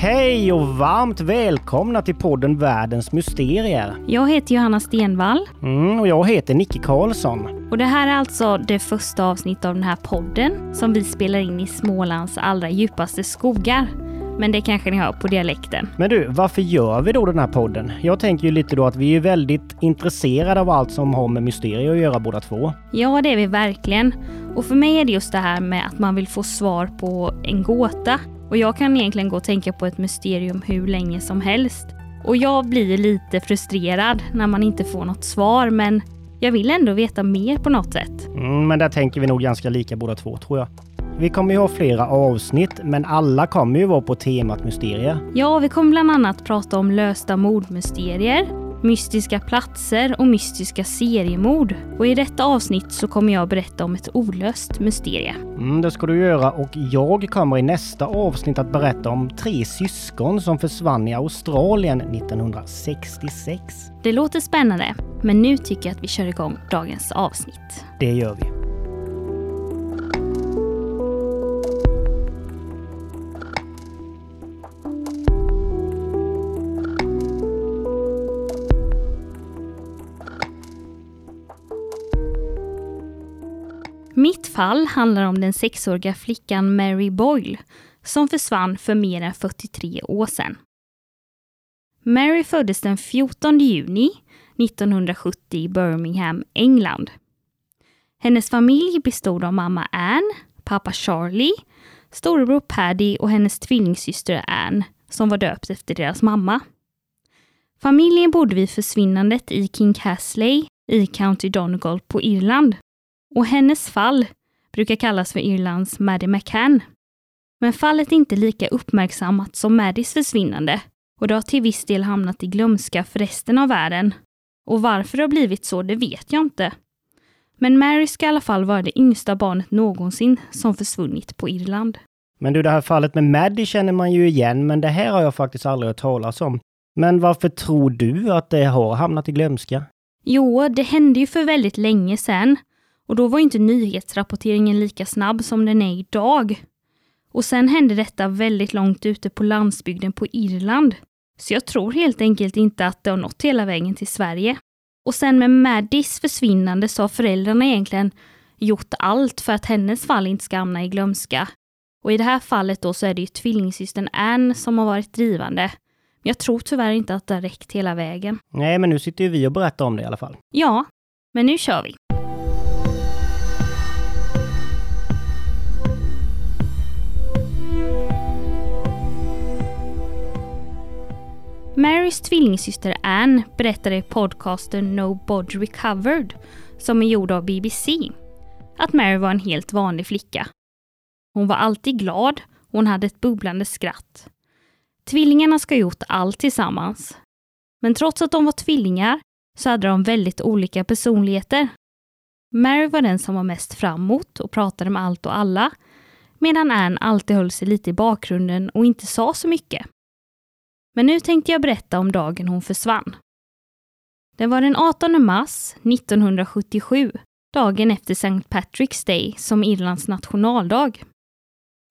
Hej och varmt välkomna till podden Världens Mysterier. Jag heter Johanna Stenvall. Mm, och jag heter Nicke Karlsson. Och det här är alltså det första avsnittet av den här podden som vi spelar in i Smålands allra djupaste skogar. Men det kanske ni hör på dialekten. Men du, varför gör vi då den här podden? Jag tänker ju lite då att vi är väldigt intresserade av allt som har med mysterier att göra båda två. Ja, det är vi verkligen. Och för mig är det just det här med att man vill få svar på en gåta. Och jag kan egentligen gå och tänka på ett mysterium hur länge som helst. Och jag blir lite frustrerad när man inte får något svar, men jag vill ändå veta mer på något sätt. Mm, men där tänker vi nog ganska lika båda två, tror jag. Vi kommer ju ha flera avsnitt, men alla kommer ju vara på temat mysterier. Ja, vi kommer bland annat prata om lösta mordmysterier, mystiska platser och mystiska seriemord. Och i detta avsnitt så kommer jag berätta om ett olöst mysterie. Mm, det ska du göra och jag kommer i nästa avsnitt att berätta om tre syskon som försvann i Australien 1966. Det låter spännande, men nu tycker jag att vi kör igång dagens avsnitt. Det gör vi. Fall handlar om den sexåriga flickan Mary Boyle som försvann för mer än 43 år sedan. Mary föddes den 14 juni 1970 i Birmingham, England. Hennes familj bestod av mamma Anne, pappa Charlie, storebror Paddy och hennes tvillingsyster Anne som var döpt efter deras mamma. Familjen bodde vid försvinnandet i King Casley i County Donegal på Irland och hennes fall brukar kallas för Irlands Maddie McCann. Men fallet är inte lika uppmärksammat som Maddies försvinnande och det har till viss del hamnat i glömska för resten av världen. Och varför det har blivit så, det vet jag inte. Men Mary ska i alla fall vara det yngsta barnet någonsin som försvunnit på Irland. Men du, det här fallet med Maddie känner man ju igen, men det här har jag faktiskt aldrig hört talas om. Men varför tror du att det har hamnat i glömska? Jo, det hände ju för väldigt länge sedan och då var inte nyhetsrapporteringen lika snabb som den är idag. Och sen hände detta väldigt långt ute på landsbygden på Irland. Så jag tror helt enkelt inte att det har nått hela vägen till Sverige. Och sen med Maddies försvinnande så har föräldrarna egentligen gjort allt för att hennes fall inte ska hamna i glömska. Och i det här fallet då så är det ju tvillingsystern Anne som har varit drivande. Men jag tror tyvärr inte att det har räckt hela vägen. Nej, men nu sitter ju vi och berättar om det i alla fall. Ja, men nu kör vi. Marys tvillingsyster Anne berättade i podcasten No body Recovered, som är gjord av BBC, att Mary var en helt vanlig flicka. Hon var alltid glad och hon hade ett bubblande skratt. Tvillingarna ska ha gjort allt tillsammans. Men trots att de var tvillingar så hade de väldigt olika personligheter. Mary var den som var mest framåt och pratade med allt och alla, medan Anne alltid höll sig lite i bakgrunden och inte sa så mycket. Men nu tänkte jag berätta om dagen hon försvann. Det var den 18 mars 1977, dagen efter St. Patrick's Day som Irlands nationaldag.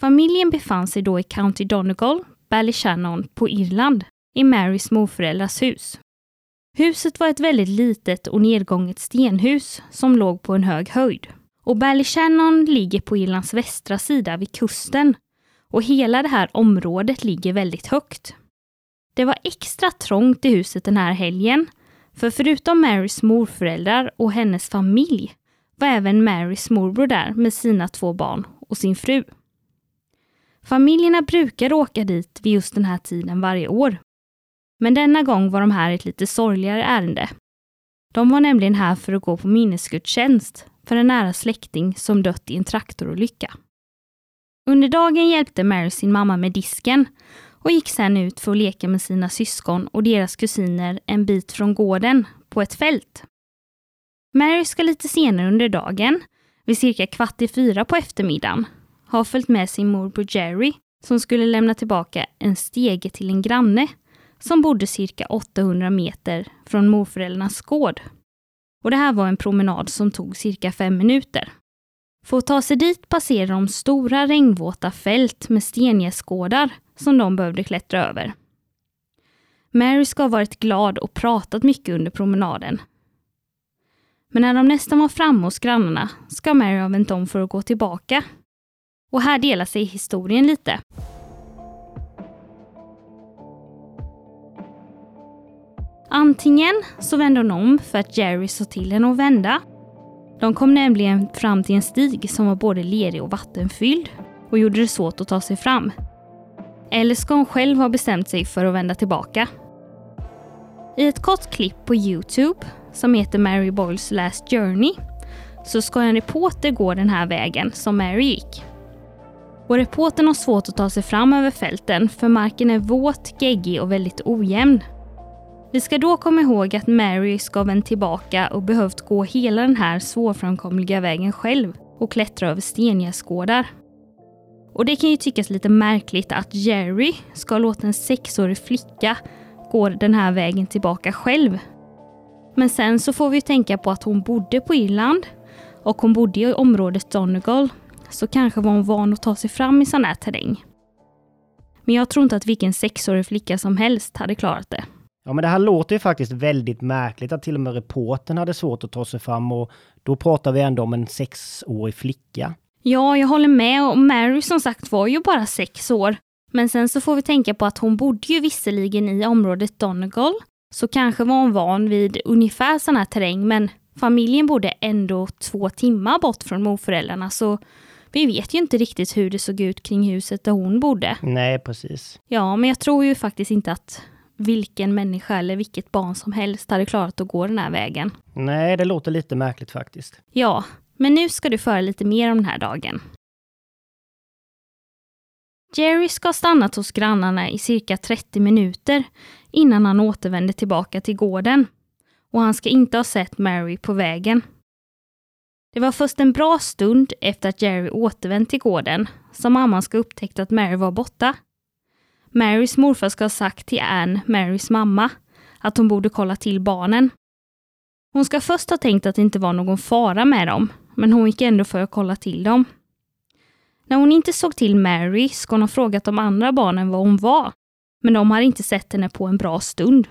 Familjen befann sig då i County Donegal, Ballyshannon på Irland, i Marys morföräldrars hus. Huset var ett väldigt litet och nedgånget stenhus som låg på en hög höjd. Och Ballyshannon ligger på Irlands västra sida vid kusten och hela det här området ligger väldigt högt. Det var extra trångt i huset den här helgen, för förutom Marys morföräldrar och hennes familj var även Marys morbror där med sina två barn och sin fru. Familjerna brukar åka dit vid just den här tiden varje år. Men denna gång var de här ett lite sorgligare ärende. De var nämligen här för att gå på minnesgudstjänst för en nära släkting som dött i en traktorolycka. Under dagen hjälpte Mary sin mamma med disken och gick sedan ut för att leka med sina syskon och deras kusiner en bit från gården, på ett fält. Mary ska lite senare under dagen, vid cirka kvart i fyra på eftermiddagen, ha följt med sin morbror Jerry som skulle lämna tillbaka en stege till en granne som bodde cirka 800 meter från morföräldrarnas gård. Och det här var en promenad som tog cirka fem minuter. För att ta sig dit passerar de stora regnvåta fält med stengästgårdar som de behövde klättra över. Mary ska ha varit glad och pratat mycket under promenaden. Men när de nästan var framme hos grannarna ska Mary ha vänt om för att gå tillbaka. Och här delar sig historien lite. Antingen så vände hon om för att Jerry sa till henne att vända. De kom nämligen fram till en stig som var både lerig och vattenfylld och gjorde det svårt att ta sig fram. Eller ska hon själv ha bestämt sig för att vända tillbaka? I ett kort klipp på Youtube som heter Mary Boyles Last Journey så ska en reporter gå den här vägen som Mary gick. Och reportern har svårt att ta sig fram över fälten för marken är våt, geggig och väldigt ojämn. Vi ska då komma ihåg att Mary ska vänt tillbaka och behövt gå hela den här svårframkomliga vägen själv och klättra över stengärdsgårdar. Och det kan ju tyckas lite märkligt att Jerry ska låta en sexårig flicka gå den här vägen tillbaka själv. Men sen så får vi tänka på att hon bodde på Irland och hon bodde i området Donegal. Så kanske var hon van att ta sig fram i sån här terräng. Men jag tror inte att vilken sexårig flicka som helst hade klarat det. Ja, men det här låter ju faktiskt väldigt märkligt att till och med reporten hade svårt att ta sig fram och då pratar vi ändå om en sexårig flicka. Ja, jag håller med och Mary som sagt var ju bara sex år. Men sen så får vi tänka på att hon bodde ju visserligen i området Donegal, så kanske var hon van vid ungefär sån här terräng, men familjen bodde ändå två timmar bort från morföräldrarna, så vi vet ju inte riktigt hur det såg ut kring huset där hon bodde. Nej, precis. Ja, men jag tror ju faktiskt inte att vilken människa eller vilket barn som helst hade klarat att gå den här vägen. Nej, det låter lite märkligt faktiskt. Ja, men nu ska du föra lite mer om den här dagen. Jerry ska ha stannat hos grannarna i cirka 30 minuter innan han återvänder tillbaka till gården. Och han ska inte ha sett Mary på vägen. Det var först en bra stund efter att Jerry återvänt till gården som mamman ska upptäckt att Mary var borta. Marys morfar ska ha sagt till Anne, Marys mamma, att hon borde kolla till barnen. Hon ska först ha tänkt att det inte var någon fara med dem, men hon gick ändå för att kolla till dem. När hon inte såg till Mary ska hon ha frågat de andra barnen var hon var, men de hade inte sett henne på en bra stund.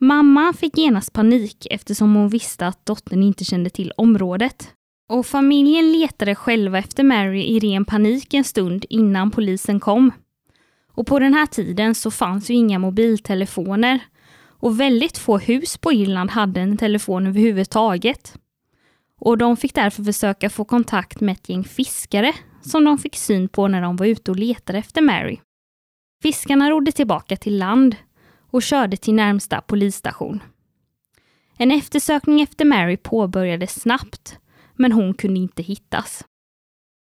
Mamma fick genast panik eftersom hon visste att dottern inte kände till området. Och familjen letade själva efter Mary i ren panik en stund innan polisen kom. Och på den här tiden så fanns ju inga mobiltelefoner och väldigt få hus på Irland hade en telefon överhuvudtaget. Och de fick därför försöka få kontakt med ett gäng fiskare som de fick syn på när de var ute och letade efter Mary. Fiskarna rodde tillbaka till land och körde till närmsta polisstation. En eftersökning efter Mary påbörjades snabbt, men hon kunde inte hittas.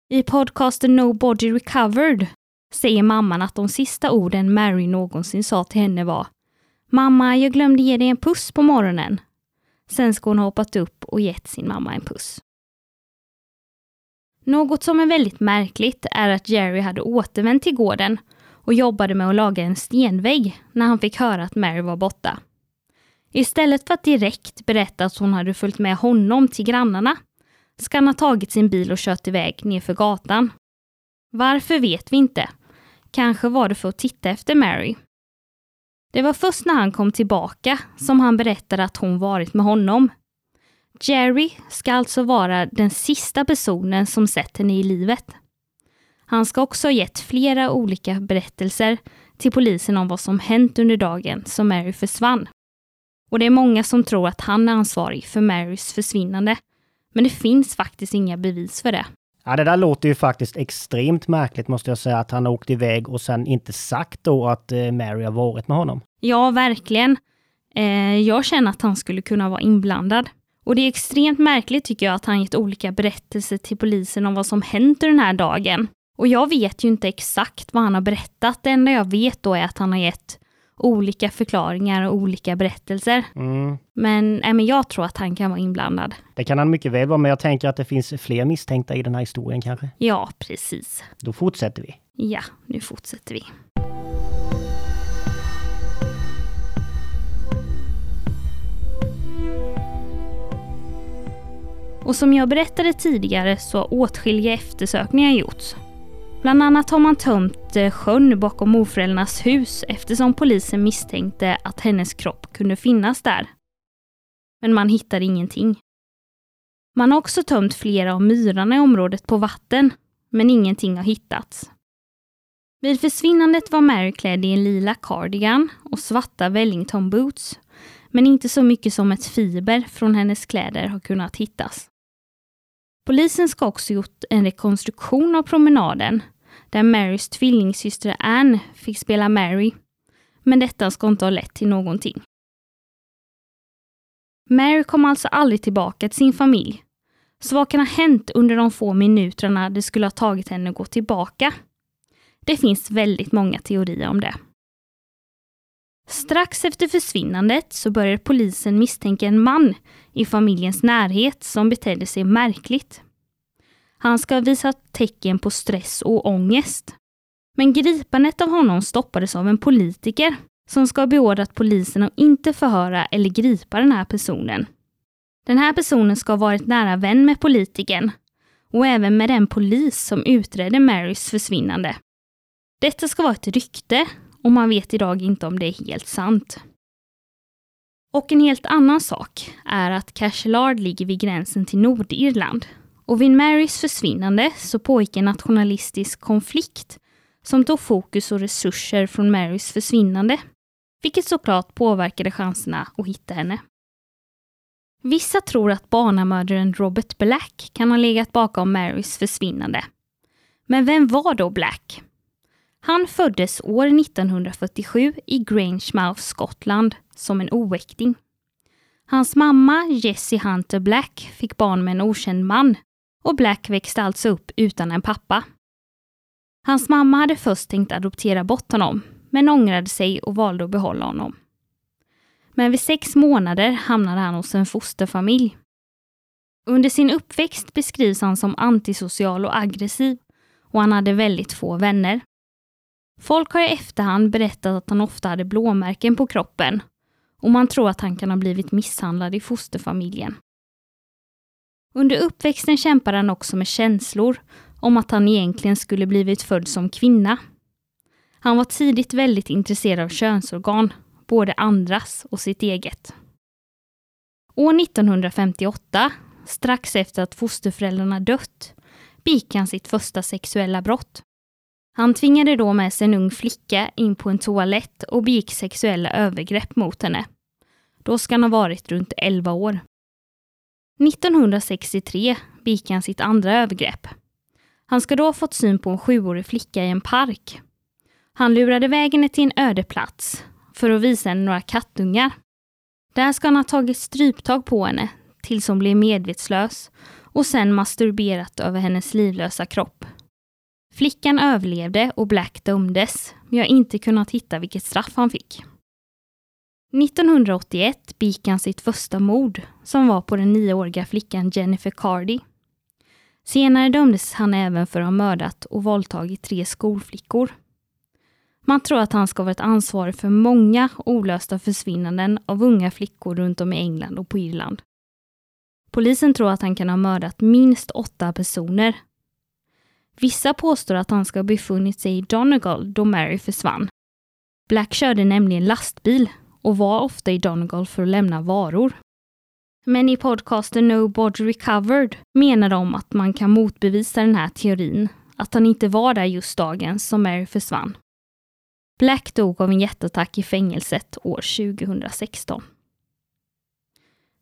I podcasten No body Recovered säger mamman att de sista orden Mary någonsin sa till henne var Mamma, jag glömde ge dig en puss på morgonen. Sen ska hon ha hoppat upp och gett sin mamma en puss. Något som är väldigt märkligt är att Jerry hade återvänt till gården och jobbade med att laga en stenvägg när han fick höra att Mary var borta. Istället för att direkt berätta att hon hade följt med honom till grannarna ska han ha tagit sin bil och kört iväg nerför gatan. Varför vet vi inte. Kanske var det för att titta efter Mary. Det var först när han kom tillbaka som han berättade att hon varit med honom. Jerry ska alltså vara den sista personen som sett henne i livet. Han ska också ha gett flera olika berättelser till polisen om vad som hänt under dagen som Mary försvann. Och det är många som tror att han är ansvarig för Marys försvinnande. Men det finns faktiskt inga bevis för det. Ja, det där låter ju faktiskt extremt märkligt måste jag säga, att han har åkt iväg och sen inte sagt då att eh, Mary har varit med honom. Ja, verkligen. Eh, jag känner att han skulle kunna vara inblandad. Och det är extremt märkligt tycker jag att han gett olika berättelser till polisen om vad som hänt den här dagen. Och jag vet ju inte exakt vad han har berättat. Det enda jag vet då är att han har gett olika förklaringar och olika berättelser. Mm. Men, äh, men jag tror att han kan vara inblandad. Det kan han mycket väl vara, men jag tänker att det finns fler misstänkta i den här historien kanske. Ja, precis. Då fortsätter vi. Ja, nu fortsätter vi. Och som jag berättade tidigare så har åtskilliga eftersökningar gjorts. Bland annat har man tömt eh, sjön bakom morföräldrarnas hus eftersom polisen misstänkte att hennes kropp kunde finnas där. Men man hittar ingenting. Man har också tömt flera av myrarna i området på vatten, men ingenting har hittats. Vid försvinnandet var Mary klädd i en lila cardigan och svarta Wellington boots, men inte så mycket som ett fiber från hennes kläder har kunnat hittas. Polisen ska också gjort en rekonstruktion av promenaden där Marys tvillingsyster Anne fick spela Mary. Men detta ska inte ha lett till någonting. Mary kom alltså aldrig tillbaka till sin familj. Så vad kan ha hänt under de få minuterna det skulle ha tagit henne att gå tillbaka? Det finns väldigt många teorier om det. Strax efter försvinnandet så började polisen misstänka en man i familjens närhet som betedde sig märkligt. Han ska ha visat tecken på stress och ångest. Men gripandet av honom stoppades av en politiker som ska ha beordrat polisen att inte förhöra eller gripa den här personen. Den här personen ska ha varit nära vän med politikern och även med den polis som utredde Marys försvinnande. Detta ska vara ett rykte och man vet idag inte om det är helt sant. Och en helt annan sak är att Cashellard ligger vid gränsen till Nordirland. Och vid Marys försvinnande så pågick en nationalistisk konflikt som tog fokus och resurser från Marys försvinnande, vilket såklart påverkade chanserna att hitta henne. Vissa tror att barnamördaren Robert Black kan ha legat bakom Marys försvinnande. Men vem var då Black? Han föddes år 1947 i Grangemouth, Skottland, som en oäkting. Hans mamma, Jessie Hunter Black, fick barn med en okänd man och Black växte alltså upp utan en pappa. Hans mamma hade först tänkt adoptera bort honom, men ångrade sig och valde att behålla honom. Men vid sex månader hamnade han hos en fosterfamilj. Under sin uppväxt beskrivs han som antisocial och aggressiv och han hade väldigt få vänner. Folk har i efterhand berättat att han ofta hade blåmärken på kroppen och man tror att han kan ha blivit misshandlad i fosterfamiljen. Under uppväxten kämpade han också med känslor om att han egentligen skulle blivit född som kvinna. Han var tidigt väldigt intresserad av könsorgan, både andras och sitt eget. År 1958, strax efter att fosterföräldrarna dött, begick han sitt första sexuella brott. Han tvingade då med sig en ung flicka in på en toalett och begick sexuella övergrepp mot henne. Då ska han ha varit runt 11 år. 1963 begick han sitt andra övergrepp. Han ska då ha fått syn på en sjuårig flicka i en park. Han lurade vägen henne till en öde plats för att visa henne några kattungar. Där ska han ha tagit stryptag på henne tills hon blev medvetslös och sen masturberat över hennes livlösa kropp. Flickan överlevde och Black dömdes, men jag har inte kunnat hitta vilket straff han fick. 1981 begick han sitt första mord, som var på den nioåriga flickan Jennifer Cardy. Senare dömdes han även för att ha mördat och våldtagit tre skolflickor. Man tror att han ska ha varit ansvarig för många olösta försvinnanden av unga flickor runt om i England och på Irland. Polisen tror att han kan ha mördat minst åtta personer. Vissa påstår att han ska ha befunnit sig i Donegal då Mary försvann. Black körde nämligen lastbil och var ofta i Donegal för att lämna varor. Men i podcasten No Body Recovered menar de att man kan motbevisa den här teorin, att han inte var där just dagen som Mary försvann. Black dog av en hjärtattack i fängelset år 2016.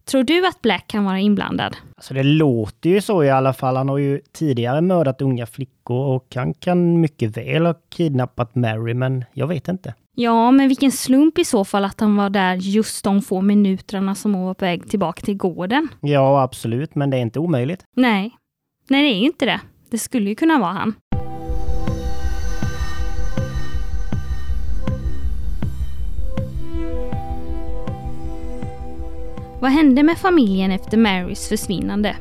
Tror du att Black kan vara inblandad? Alltså det låter ju så i alla fall. Han har ju tidigare mördat unga flickor och han kan mycket väl ha kidnappat Mary, men jag vet inte. Ja, men vilken slump i så fall att han var där just de få minuterna som hon var på väg tillbaka till gården. Ja, absolut, men det är inte omöjligt. Nej, nej det är ju inte det. Det skulle ju kunna vara han. Vad hände med familjen efter Marys försvinnande?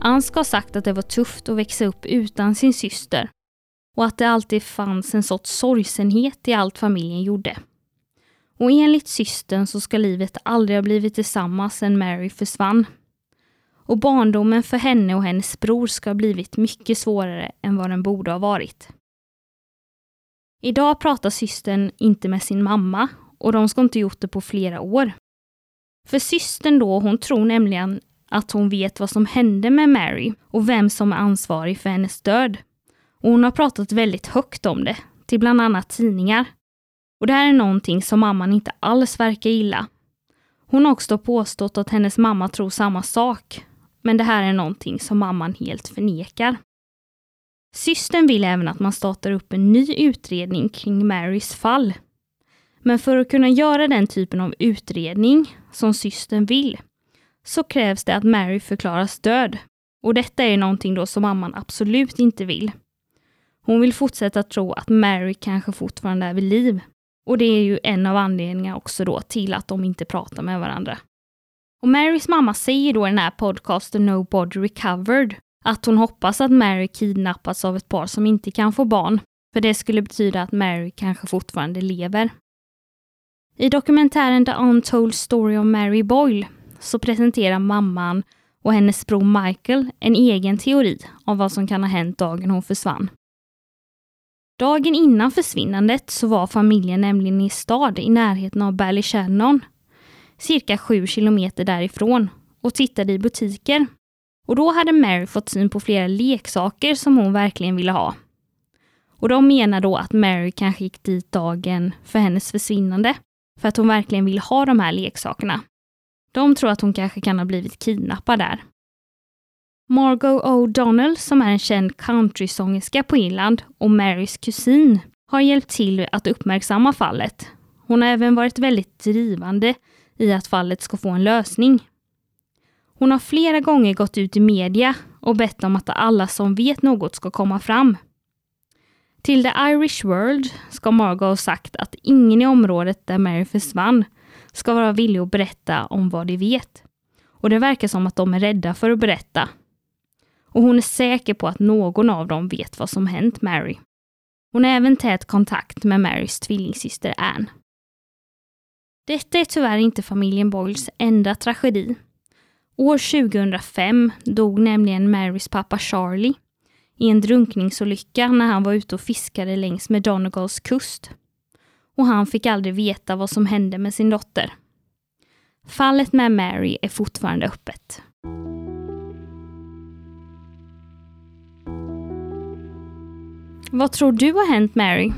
Ann ska ha sagt att det var tufft att växa upp utan sin syster och att det alltid fanns en sorts sorgsenhet i allt familjen gjorde. Och enligt systern så ska livet aldrig ha blivit detsamma sedan Mary försvann. och barndomen för henne och hennes bror ska ha blivit mycket svårare än vad den borde ha varit. Idag pratar systern inte med sin mamma och de ska inte gjort det på flera år. För systern då, hon tror nämligen att hon vet vad som hände med Mary och vem som är ansvarig för hennes död. Och hon har pratat väldigt högt om det, till bland annat tidningar. Och det här är någonting som mamman inte alls verkar gilla. Hon har också påstått att hennes mamma tror samma sak, men det här är någonting som mamman helt förnekar. Systern vill även att man startar upp en ny utredning kring Marys fall. Men för att kunna göra den typen av utredning som systern vill så krävs det att Mary förklaras död. Och detta är någonting då som mamman absolut inte vill. Hon vill fortsätta tro att Mary kanske fortfarande är vid liv. Och det är ju en av anledningarna också då till att de inte pratar med varandra. Och Marys mamma säger då i den här podcasten Nobody Recovered att hon hoppas att Mary kidnappats av ett par som inte kan få barn, för det skulle betyda att Mary kanske fortfarande lever. I dokumentären The Untold Story of Mary Boyle så presenterar mamman och hennes bror Michael en egen teori om vad som kan ha hänt dagen hon försvann. Dagen innan försvinnandet så var familjen nämligen i stad i närheten av Ballyshannon, cirka sju kilometer därifrån, och tittade i butiker. Och då hade Mary fått syn på flera leksaker som hon verkligen ville ha. Och de menar då att Mary kanske gick dit dagen för hennes försvinnande, för att hon verkligen ville ha de här leksakerna. De tror att hon kanske kan ha blivit kidnappad där. Margot O'Donnell, som är en känd countrysångerska på Irland och Marys kusin, har hjälpt till att uppmärksamma fallet. Hon har även varit väldigt drivande i att fallet ska få en lösning. Hon har flera gånger gått ut i media och bett om att alla som vet något ska komma fram. Till The Irish World ska Margot ha sagt att ingen i området där Mary försvann ska vara villig att berätta om vad de vet. Och det verkar som att de är rädda för att berätta. Och hon är säker på att någon av dem vet vad som hänt Mary. Hon har även tät kontakt med Marys tvillingsyster Anne. Detta är tyvärr inte familjen Boyles enda tragedi. År 2005 dog nämligen Marys pappa Charlie i en drunkningsolycka när han var ute och fiskade längs med Donegals kust och han fick aldrig veta vad som hände med sin dotter. Fallet med Mary är fortfarande öppet. Vad tror du har hänt Mary?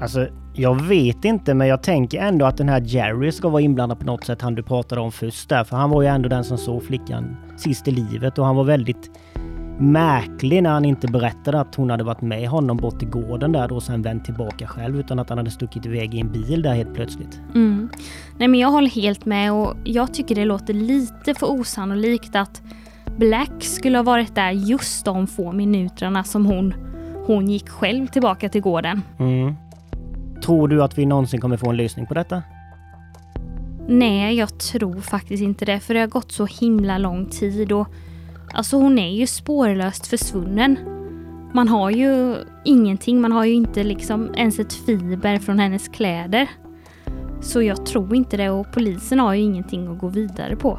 Alltså, jag vet inte, men jag tänker ändå att den här Jerry ska vara inblandad på något sätt, han du pratade om först där. För han var ju ändå den som såg flickan sist i livet och han var väldigt märklig när han inte berättade att hon hade varit med honom bort till gården där och sen vänt tillbaka själv utan att han hade stuckit iväg i en bil där helt plötsligt. Mm. Nej men jag håller helt med och jag tycker det låter lite för osannolikt att Black skulle ha varit där just de få minuterna som hon, hon gick själv tillbaka till gården. Mm. Tror du att vi någonsin kommer få en lösning på detta? Nej, jag tror faktiskt inte det för det har gått så himla lång tid och Alltså hon är ju spårlöst försvunnen. Man har ju ingenting, man har ju inte liksom ens ett fiber från hennes kläder. Så jag tror inte det och polisen har ju ingenting att gå vidare på.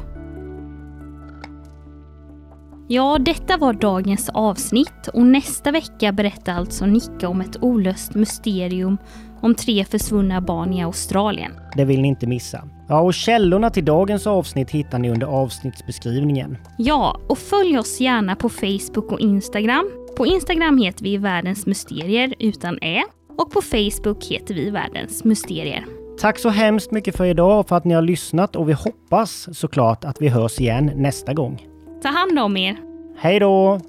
Ja, detta var dagens avsnitt och nästa vecka berättar alltså Nicka om ett olöst mysterium om tre försvunna barn i Australien. Det vill ni inte missa. Ja, och källorna till dagens avsnitt hittar ni under avsnittsbeskrivningen. Ja, och följ oss gärna på Facebook och Instagram. På Instagram heter vi Världens Mysterier utan Ä och på Facebook heter vi Världens Mysterier. Tack så hemskt mycket för idag för att ni har lyssnat och vi hoppas såklart att vi hörs igen nästa gång. Ta hand om er! Hej då!